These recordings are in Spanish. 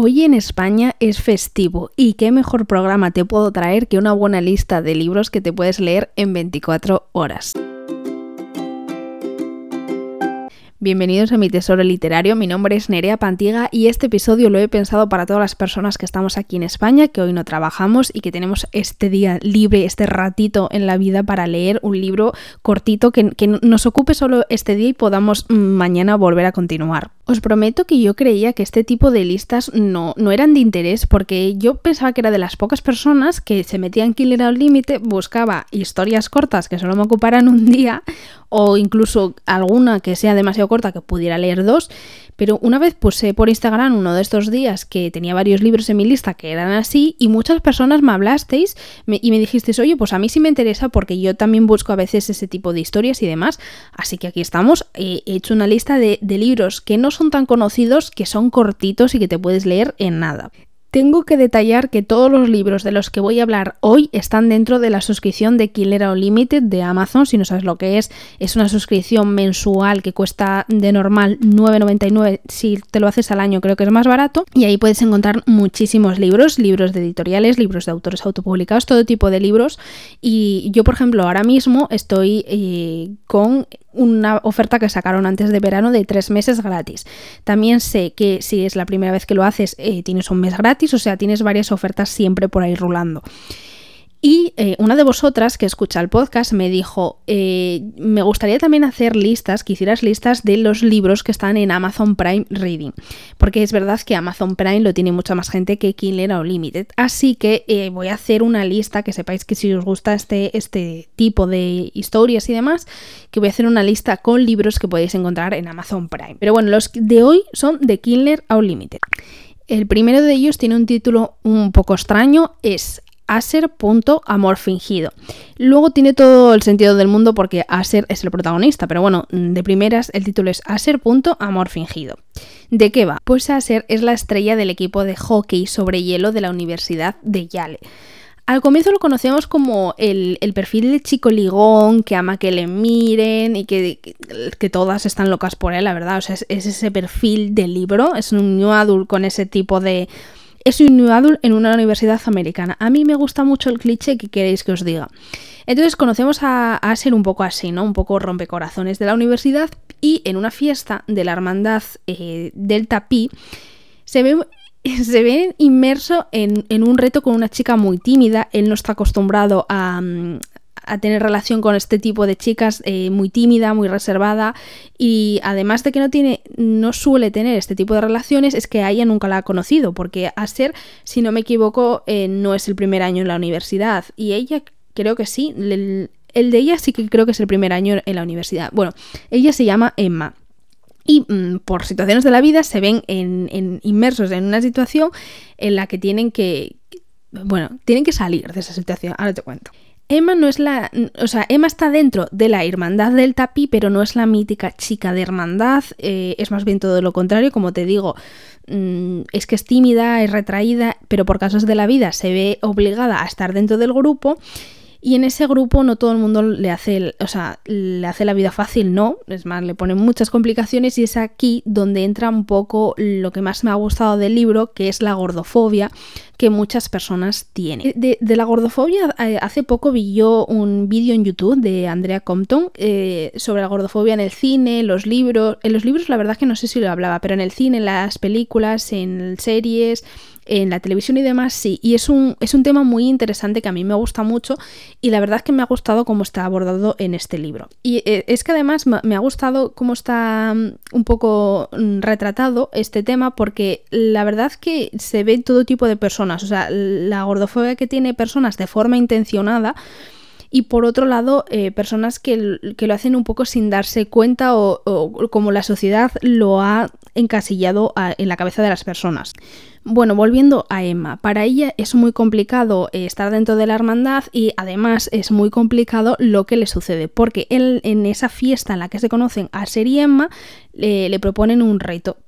Hoy en España es festivo y qué mejor programa te puedo traer que una buena lista de libros que te puedes leer en 24 horas. Bienvenidos a mi tesoro literario, mi nombre es Nerea Pantiga y este episodio lo he pensado para todas las personas que estamos aquí en España, que hoy no trabajamos y que tenemos este día libre, este ratito en la vida para leer un libro cortito que, nos ocupe solo este día y podamos mm, mañana volver a continuar. Os prometo que yo creía que este tipo de listas no, no eran de interés porque yo pensaba que era de las pocas personas que se metían Killer al límite, buscaba historias cortas que solo me ocuparan un día o incluso alguna que sea demasiado corta que pudiera leer dos, pero una vez puse por Instagram uno de estos días que tenía varios libros en mi lista que eran así y muchas personas me hablasteis y me dijisteis, oye, pues a mí sí me interesa porque yo también busco a veces ese tipo de historias y demás, así que aquí estamos, he hecho una lista de, de libros que no son tan conocidos, que son cortitos y que te puedes leer en nada. Tengo que detallar que todos los libros de los que voy a hablar hoy están dentro de la suscripción de Killer Unlimited de Amazon. Si no sabes lo que es, es una suscripción mensual que cuesta de normal 9,99. Si te lo haces al año, creo que es más barato. Y ahí puedes encontrar muchísimos libros, libros de editoriales, libros de autores autopublicados, todo tipo de libros. Y yo, por ejemplo, ahora mismo estoy eh, con una oferta que sacaron antes de verano de tres meses gratis. También sé que si es la primera vez que lo haces, eh, tienes un mes gratis, o sea, tienes varias ofertas siempre por ahí rulando. Y eh, una de vosotras que escucha el podcast me dijo, eh, me gustaría también hacer listas, que hicieras listas de los libros que están en Amazon Prime Reading, porque es verdad que Amazon Prime lo tiene mucha más gente que Kindle Unlimited, así que eh, voy a hacer una lista, que sepáis que si os gusta este, este tipo de historias y demás, que voy a hacer una lista con libros que podéis encontrar en Amazon Prime. Pero bueno, los de hoy son de Kindle Unlimited. El primero de ellos tiene un título un poco extraño, es Aser. Amor fingido. Luego tiene todo el sentido del mundo porque Aser es el protagonista, pero bueno, de primeras el título es Aser. Amor fingido. ¿De qué va? Pues Aser es la estrella del equipo de hockey sobre hielo de la Universidad de Yale. Al comienzo lo conocemos como el, perfil de chico ligón que ama que le miren y que, que, todas están locas por él, la verdad. O sea, es, es ese perfil de libro, es un adult con ese tipo de, es un new adult en una universidad americana. A mí me gusta mucho el cliché que queréis que os diga. Entonces conocemos a, ser un poco así, ¿no? Un poco rompecorazones de la universidad y en una fiesta de la hermandad eh, Delta Pi se ve se ve inmerso en, en, un reto con una chica muy tímida. Él no está acostumbrado a, a tener relación con este tipo de chicas eh, muy tímida, muy reservada y además de que no tiene, no suele tener este tipo de relaciones, es que ella nunca la ha conocido, porque a ser, si no me equivoco, eh, no es el primer año en la universidad y ella creo que sí, el, de ella sí que creo que es el primer año en la universidad. Bueno, ella se llama Emma y mm, por situaciones de la vida se ven en, inmersos en una situación en la que tienen que, bueno, tienen que salir de esa situación. Ahora te cuento. Emma no es la. O sea, Emma está dentro de la hermandad del tapí, pero no es la mítica chica de hermandad. Eh, es más bien todo lo contrario. Como te digo, mm, es que es tímida, es retraída, pero por casos de la vida se ve obligada a estar dentro del grupo. Y en ese grupo no todo el mundo le hace, o sea, le hace la vida fácil, no. Es más, le ponen muchas complicaciones y es aquí donde entra un poco lo que más me ha gustado del libro, que es la gordofobia que muchas personas tienen. De, la gordofobia, eh, hace poco vi yo un vídeo en YouTube de Andrea Compton eh, sobre la gordofobia en el cine, los libros. En los libros la verdad que no sé si lo hablaba, pero en el cine, en las películas, en series, en la televisión y demás, sí. Y es un, es un tema muy interesante que a mí me gusta mucho y la verdad es que me ha gustado cómo está abordado en este libro. Y eh, es que además me ha gustado cómo está mm, un poco mm, retratado este tema porque la verdad que se ve todo tipo de personas. O sea, la gordofobia que tiene personas de forma intencionada y por otro lado eh, personas que, lo hacen un poco sin darse cuenta o, como la sociedad lo ha encasillado en la cabeza de las personas. Bueno, volviendo a Emma, para ella es muy complicado eh, estar dentro de la hermandad y además es muy complicado lo que le sucede, porque él, en esa fiesta en la que se conocen a Ser y Emma le proponen un reto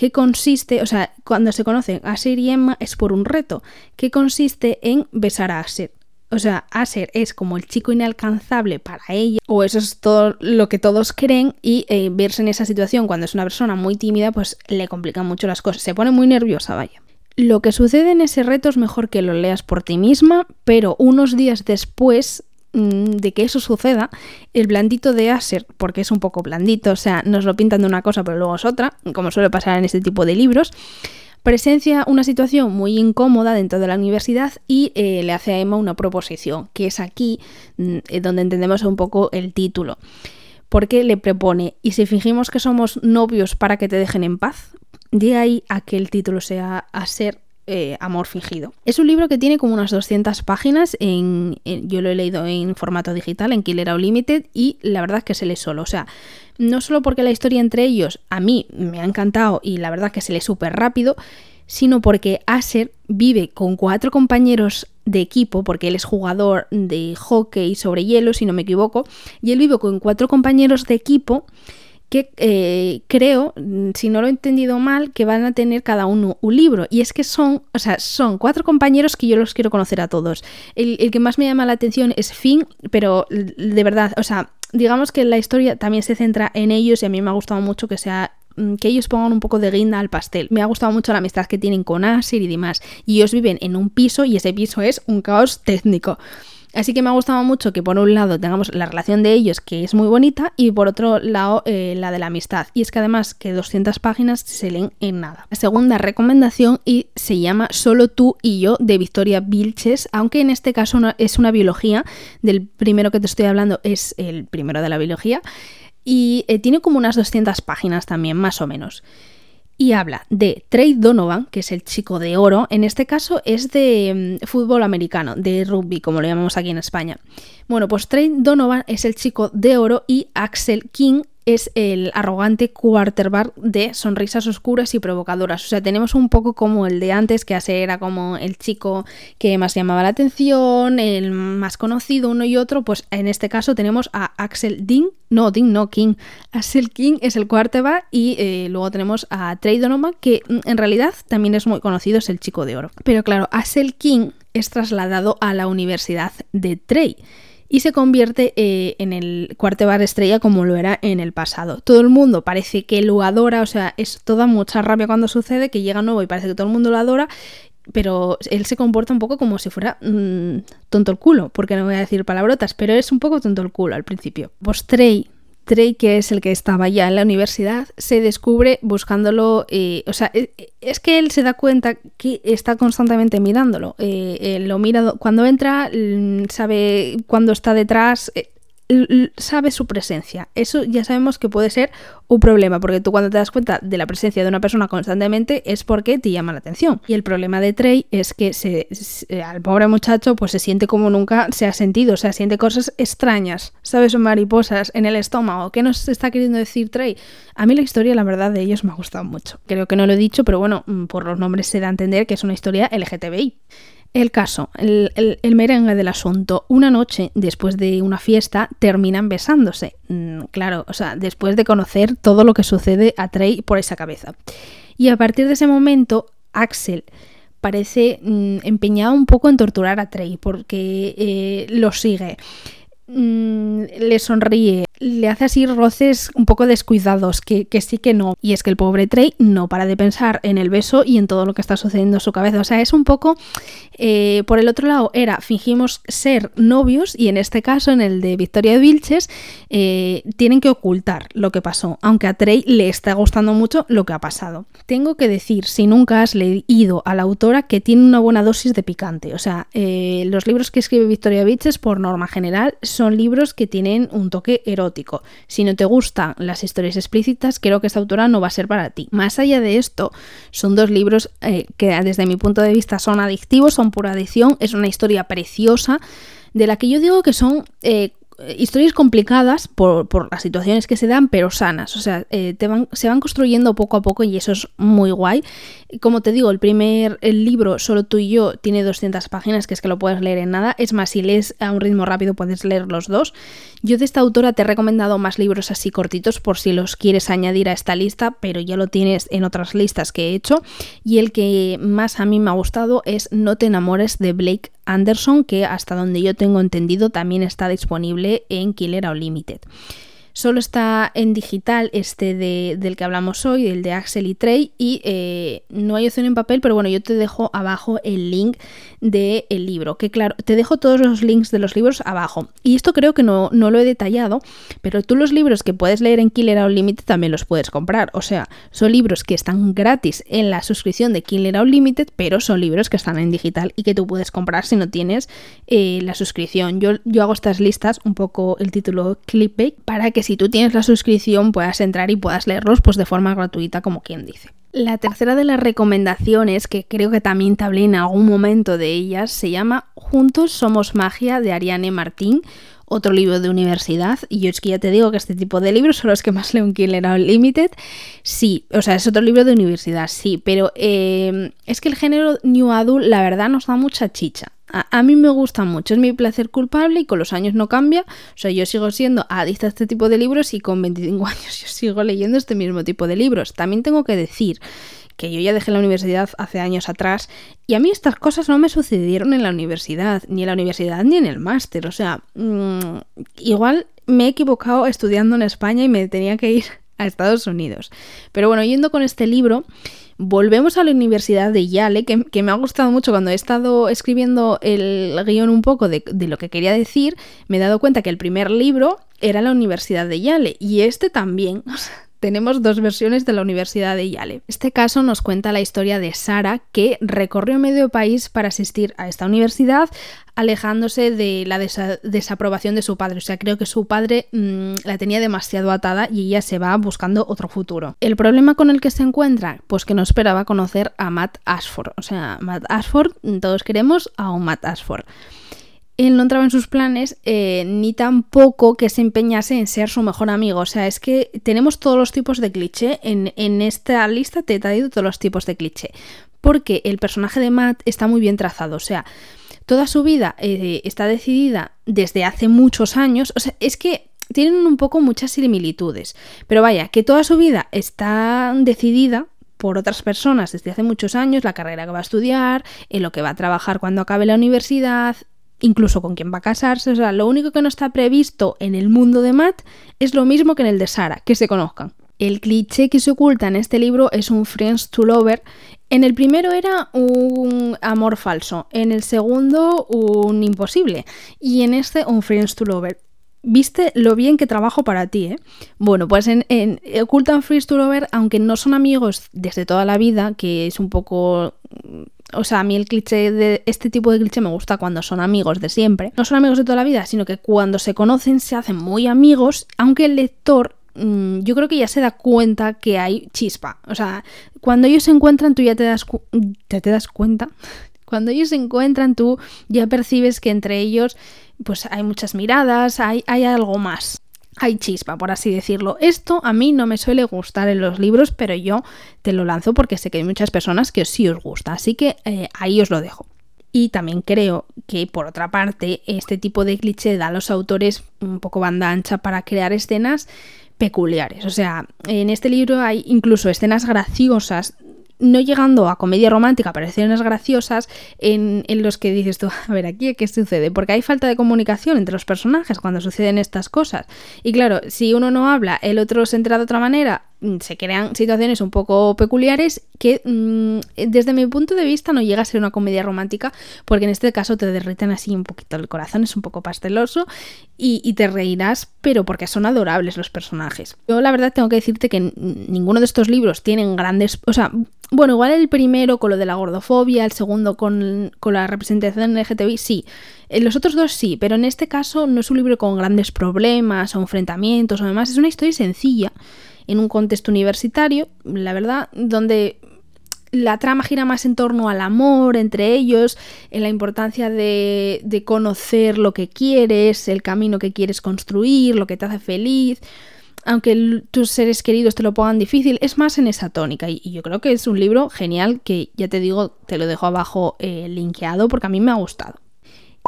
que consiste, o sea, cuando se conocen Aser y Emma es por un reto, que consiste en besar a Aser. O sea, Aser es como el chico inalcanzable para ella, o eso es todo lo que todos creen, y eh, verse en esa situación cuando es una persona muy tímida, pues le complica mucho las cosas. Se pone muy nerviosa, vaya. Lo que sucede en ese reto es mejor que lo leas por ti misma, pero unos días después de que eso suceda, el blandito de Aser, porque es un poco blandito, o sea, nos lo pintan de una cosa pero luego es otra, como suele pasar en este tipo de libros, presencia una situación muy incómoda dentro de la universidad y eh, le hace a Emma una proposición, que es aquí mm, eh, donde entendemos un poco el título. Porque le propone, ¿y si fingimos que somos novios para que te dejen en paz? De ahí a que el título sea a ser eh, amor fingido. Es un libro que tiene como unas 200 páginas, en, yo lo he leído en formato digital, en Killer Unlimited, y la verdad es que se lee solo. O sea, no solo porque la historia entre ellos a mí me ha encantado y la verdad es que se lee súper rápido, sino porque Asher vive con cuatro compañeros de equipo, porque él es jugador de hockey sobre hielo, si no me equivoco, y él vive con cuatro compañeros de equipo que eh, creo, mm, si no lo he entendido mal, que van a tener cada uno un libro. Y es que son, o sea, son cuatro compañeros que yo los quiero conocer a todos. El, el que más me llama la atención es Finn, pero de verdad, o sea, digamos que la historia también se centra en ellos y a mí me ha gustado mucho que sea mm, que ellos pongan un poco de guinda al pastel. Me ha gustado mucho la amistad que tienen con Asir y demás. Y ellos viven en un piso y ese piso es un caos técnico. Así que me ha gustado mucho que por un lado tengamos la relación de ellos, que es muy bonita, y por otro lado eh, la de la amistad. Y es que además que 200 páginas se leen en nada. La segunda recomendación y se llama Solo tú y yo de Victoria Vilches, aunque en este caso es una biología, del primero que te estoy hablando es el primero de la biología, y eh, tiene como unas 200 páginas también, más o menos y habla de Trey Donovan, que es el chico de oro, en este caso es de mm, fútbol americano, de rugby, como lo llamamos aquí en España. Bueno, pues Trey Donovan es el chico de oro y Axel King es el arrogante quarterback de sonrisas oscuras y provocadoras. O sea, tenemos un poco como el de antes, que así era como el chico que más llamaba la atención, el más conocido, uno y otro. Pues en este caso tenemos a Axel Dean, no, Dean, no, King. Axel King es el quarterback y eh, luego tenemos a Trey Donovan, que mm, en realidad también es muy conocido, es el chico de oro. Pero claro, Axel King es trasladado a la Universidad de Trey y se convierte eh, en el cuarto bar estrella como lo era en el pasado. Todo el mundo parece que lo adora, o sea, es toda mucha rabia cuando sucede, que llega nuevo y parece que todo el mundo lo adora, pero él se comporta un poco como si fuera mm, tonto el culo, porque no voy a decir palabrotas, pero es un poco tonto el culo al principio. Pues Trey que es el que estaba ya en la universidad, se descubre buscándolo. Eh, o sea, eh, es que él se da cuenta que está constantemente mirándolo. Eh, lo mira cuando entra, mm, sabe cuando está detrás sabe su presencia. Eso ya sabemos que puede ser un problema, porque tú cuando te das cuenta de la presencia de una persona constantemente es porque te llama la atención. Y el problema de Trey es que se, al pobre muchacho pues se siente como nunca se ha sentido, o sea, siente cosas extrañas, ¿sabes? Mariposas en el estómago. ¿Qué nos está queriendo decir Trey? A mí la historia, la verdad, de ellos me ha gustado mucho. Creo que no lo he dicho, pero bueno, mm, por los nombres se da a entender que es una historia LGTBI. El caso, el, merengue del asunto. Una noche, después de una fiesta, terminan besándose. Mm, claro, o sea, después de conocer todo lo que sucede a Trey por esa cabeza. Y a partir de ese momento, Axel parece mm, empeñado un poco en torturar a Trey porque eh, lo sigue. Mm, le sonríe, le hace así roces un poco descuidados, que, sí que no. Y es que el pobre Trey no para de pensar en el beso y en todo lo que está sucediendo en su cabeza. O sea, es un poco... Eh, por el otro lado, era fingimos ser novios y en este caso, en el de Victoria Vilches, eh, tienen que ocultar lo que pasó, aunque a Trey le está gustando mucho lo que ha pasado. Tengo que decir, si nunca has leído a la autora, que tiene una buena dosis de picante. O sea, eh, los libros que escribe Victoria Vilches, por norma general, son libros que tienen un toque si no te gustan las historias explícitas, creo que esta autora no va a ser para ti. Más allá de esto, son dos libros eh, que desde mi punto de vista son adictivos, son pura adicción, es una historia preciosa de la que yo digo que son eh, historias complicadas por, las situaciones que se dan, pero sanas. O sea, eh, se van construyendo poco a poco y eso es muy guay. Como te digo, el primer el libro, solo tú y yo, tiene 200 páginas, que es que lo puedes leer en nada. Es más, si lees a un ritmo rápido puedes leer los dos. Yo de esta autora te he recomendado más libros así cortitos por si los quieres añadir a esta lista, pero ya lo tienes en otras listas que he hecho. Y el que más a mí me ha gustado es No te enamores de Blake Anderson, que hasta donde yo tengo entendido también está disponible en Killer Unlimited. Solo está en digital este de, del que hablamos hoy, el de Axel y Trey, y eh, no hay opción en papel, pero bueno, yo te dejo abajo el link del libro, que claro, te dejo todos los links de los libros abajo. Y esto creo que no, no lo he detallado, pero tú los libros que puedes leer en Killer Unlimited también los puedes comprar. O sea, son libros que están gratis en la suscripción de Killer Unlimited, pero son libros que están en digital y que tú puedes comprar si no tienes eh, la suscripción. Yo, yo hago estas listas, un poco el título clickbait, para que si tú tienes la suscripción puedas entrar y puedas leerlos pues de forma gratuita como quien dice. La tercera de las recomendaciones, que creo que también te hablé en algún momento de ellas, se llama Juntos somos magia de Ariane Martín, otro libro de universidad. Y yo es que ya te digo que este tipo de libros son los que más leo en Killer Unlimited. Sí, o sea, es otro libro de universidad, sí, pero eh, es que el género New Adult, la verdad, nos da mucha chicha. A, mí me gusta mucho, es mi placer culpable y con los años no cambia. O sea, yo sigo siendo adicta a este tipo de libros y con 25 años yo sigo leyendo este mismo tipo de libros. También tengo que decir que yo ya dejé la universidad hace años atrás y a mí estas cosas no me sucedieron en la universidad, ni en la universidad ni en el máster. O sea, mm, igual me he equivocado estudiando en España y me tenía que ir a Estados Unidos. Pero bueno, yendo con este libro, volvemos a la Universidad de Yale, que, me ha gustado mucho cuando he estado escribiendo el guion un poco de, de, lo que quería decir, me he dado cuenta que el primer libro era la Universidad de Yale y este también. tenemos dos versiones de la Universidad de Yale. Este caso nos cuenta la historia de Sara, que recorrió medio país para asistir a esta universidad, alejándose de la desaprobación de su padre. O sea, creo que su padre mm, la tenía demasiado atada y ella se va buscando otro futuro. El problema con el que se encuentra, pues que no esperaba conocer a Matt Ashford. O sea, Matt Ashford, todos queremos a un Matt Ashford él no entraba en sus planes eh, ni tampoco que se empeñase en ser su mejor amigo. O sea, es que tenemos todos los tipos de cliché. En, en esta lista te he traído todos los tipos de cliché. Porque el personaje de Matt está muy bien trazado. O sea, toda su vida eh, está decidida desde hace muchos años. O sea, es que tienen un poco muchas similitudes. Pero vaya, que toda su vida está decidida por otras personas desde hace muchos años, la carrera que va a estudiar, en lo que va a trabajar cuando acabe la universidad, incluso con quién va a casarse. O sea, lo único que no está previsto en el mundo de Matt es lo mismo que en el de Sara, que se conozcan. El cliché que se oculta en este libro es un Friends to Lover. En el primero era un amor falso, en el segundo un imposible y en este un Friends to Lover. ¿Viste lo bien que trabajo para ti, eh? Bueno, pues en, Ocultan Friends to Lover, aunque no son amigos desde toda la vida, que es un poco o sea, a mí el cliché de este tipo de cliché me gusta cuando son amigos de siempre. No son amigos de toda la vida, sino que cuando se conocen se hacen muy amigos, aunque el lector mm, yo creo que ya se da cuenta que hay chispa. O sea, cuando ellos se encuentran tú ya te das, te, te das cuenta. Cuando ellos se encuentran tú ya percibes que entre ellos pues hay muchas miradas, hay, hay algo más hay chispa, por así decirlo. Esto a mí no me suele gustar en los libros, pero yo te lo lanzo porque sé que hay muchas personas que sí os gusta, así que eh, ahí os lo dejo. Y también creo que, por otra parte, este tipo de cliché da a los autores un poco banda ancha para crear escenas peculiares. O sea, en este libro hay incluso escenas graciosas no llegando a comedia romántica, pero escenas graciosas en, en, los que dices tú, a ver, aquí qué sucede, porque hay falta de comunicación entre los personajes cuando suceden estas cosas. Y claro, si uno no habla, el otro se entera de otra manera, se crean situaciones un poco peculiares que mm, desde mi punto de vista no llega a ser una comedia romántica porque en este caso te derriten así un poquito el corazón, es un poco pasteloso y, te reirás, pero porque son adorables los personajes. Yo la verdad tengo que decirte que ninguno de estos libros tienen grandes, o sea, bueno, igual el primero con lo de la gordofobia, el segundo con, la representación LGTBI, sí. En los otros dos sí, pero en este caso no es un libro con grandes problemas o enfrentamientos o demás, es una historia sencilla en un contexto universitario, la verdad, donde la trama gira más en torno al amor entre ellos, en la importancia de, de conocer lo que quieres, el camino que quieres construir, lo que te hace feliz aunque tus seres queridos te lo pongan difícil, es más en esa tónica. Y, yo creo que es un libro genial que ya te digo, te lo dejo abajo eh, linkeado porque a mí me ha gustado.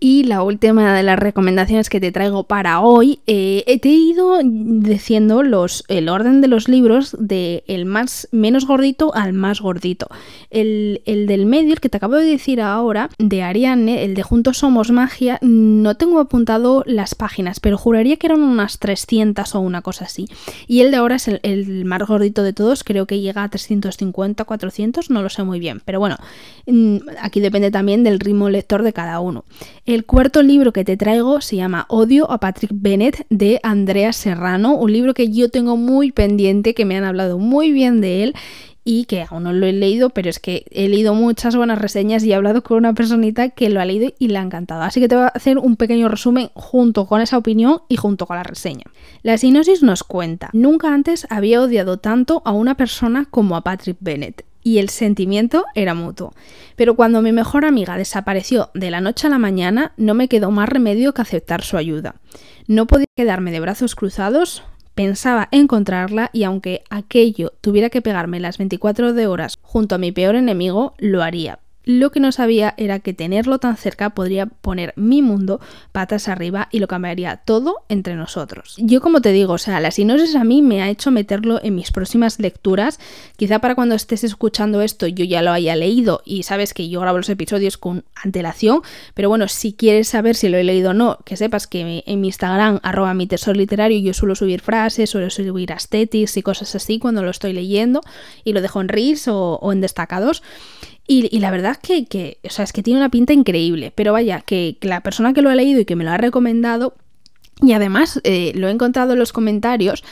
Y la última de las recomendaciones que te traigo para hoy, eh, te he ido diciendo los, el orden de los libros de el más menos gordito al más gordito. El, el del medio, el que te acabo de decir ahora, de Ariane, el de Juntos Somos Magia, no tengo apuntado las páginas, pero juraría que eran unas 300 o una cosa así. Y el de ahora es el, el más gordito de todos, creo que llega a 350, 400, no lo sé muy bien, pero bueno, mm, aquí depende también del ritmo lector de cada uno. El cuarto libro que te traigo se llama Odio a Patrick Bennett de Andrea Serrano, un libro que yo tengo muy pendiente, que me han hablado muy bien de él y que aún no lo he leído, pero es que he leído muchas buenas reseñas y he hablado con una personita que lo ha leído y le ha encantado. Así que te voy a hacer un pequeño resumen junto con esa opinión y junto con la reseña. La sinopsis nos cuenta, nunca antes había odiado tanto a una persona como a Patrick Bennett y el sentimiento era mutuo. Pero cuando mi mejor amiga desapareció de la noche a la mañana, no me quedó más remedio que aceptar su ayuda. No podía quedarme de brazos cruzados, pensaba encontrarla y aunque aquello tuviera que pegarme las 24 de horas junto a mi peor enemigo, lo haría, lo que no sabía era que tenerlo tan cerca podría poner mi mundo patas arriba y lo cambiaría todo entre nosotros. Yo como te digo, o sea, la sinopsis a mí me ha hecho meterlo en mis próximas lecturas. Quizá para cuando estés escuchando esto yo ya lo haya leído y sabes que yo grabo los episodios con antelación, pero bueno, si quieres saber si lo he leído o no, que sepas que en mi Instagram, arroba mi tesoro literario, yo suelo subir frases, suelo subir aesthetics y cosas así cuando lo estoy leyendo y lo dejo en reels o en destacados. Y, la verdad es que, o sea, es que tiene una pinta increíble. Pero vaya, que, la persona que lo ha leído y que me lo ha recomendado, y además eh, lo he encontrado en los comentarios,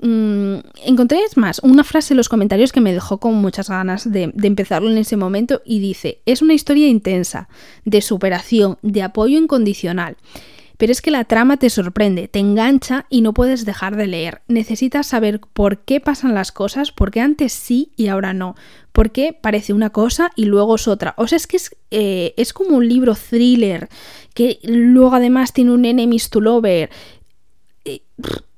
mm, encontré, es más, una frase en los comentarios que me dejó con muchas ganas de, de, empezarlo en ese momento y dice, es una historia intensa, de superación, de apoyo incondicional. Pero es que la trama te sorprende, te engancha y no puedes dejar de leer. Necesitas saber por qué pasan las cosas, porque antes sí y ahora no. Porque parece una cosa y luego es otra. O sea, es que es, eh, es como un libro thriller, que luego además tiene un enemies to lover.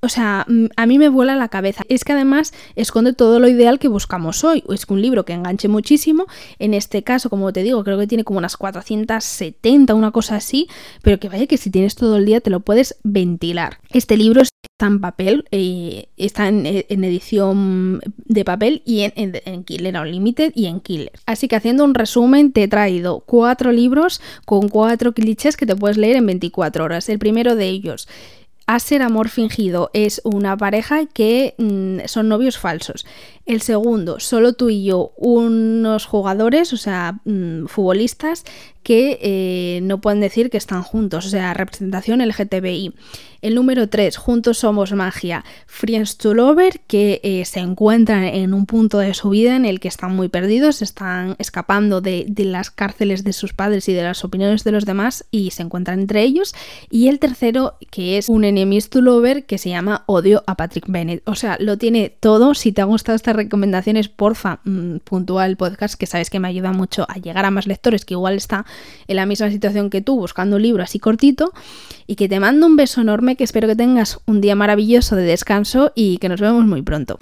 O sea, mm, a mí me vuela la cabeza. Es que además esconde todo lo ideal que buscamos hoy. Es un libro que enganche muchísimo. En este caso, como te digo, creo que tiene como unas 470, una cosa así. Pero que vaya que si tienes todo el día te lo puedes ventilar. Este libro está en papel, eh, está en, edición de papel y en, en, en Killer Unlimited y en Killer. Así que haciendo un resumen, te he traído cuatro libros con cuatro clichés que te puedes leer en 24 horas. El primero de ellos a ser amor fingido es una pareja que mm, son novios falsos. El segundo, solo tú y yo, unos jugadores, o sea, mm, futbolistas que eh, no pueden decir que están juntos, o sea, representación LGTBI. El número 3, Juntos Somos Magia, Friends to Lover, que eh, se encuentran en un punto de su vida en el que están muy perdidos, están escapando de, las cárceles de sus padres y de las opiniones de los demás y se encuentran entre ellos. Y el tercero, que es un Enemies to Lover, que se llama Odio a Patrick Bennett. O sea, lo tiene todo. Si te ha gustado esta recomendaciones, porfa, puntúa el podcast, que sabes que me ayuda mucho a llegar a más lectores que igual está en la misma situación que tú, buscando un libro así cortito. Y que te mando un beso enorme, que espero que tengas un día maravilloso de descanso y que nos vemos muy pronto.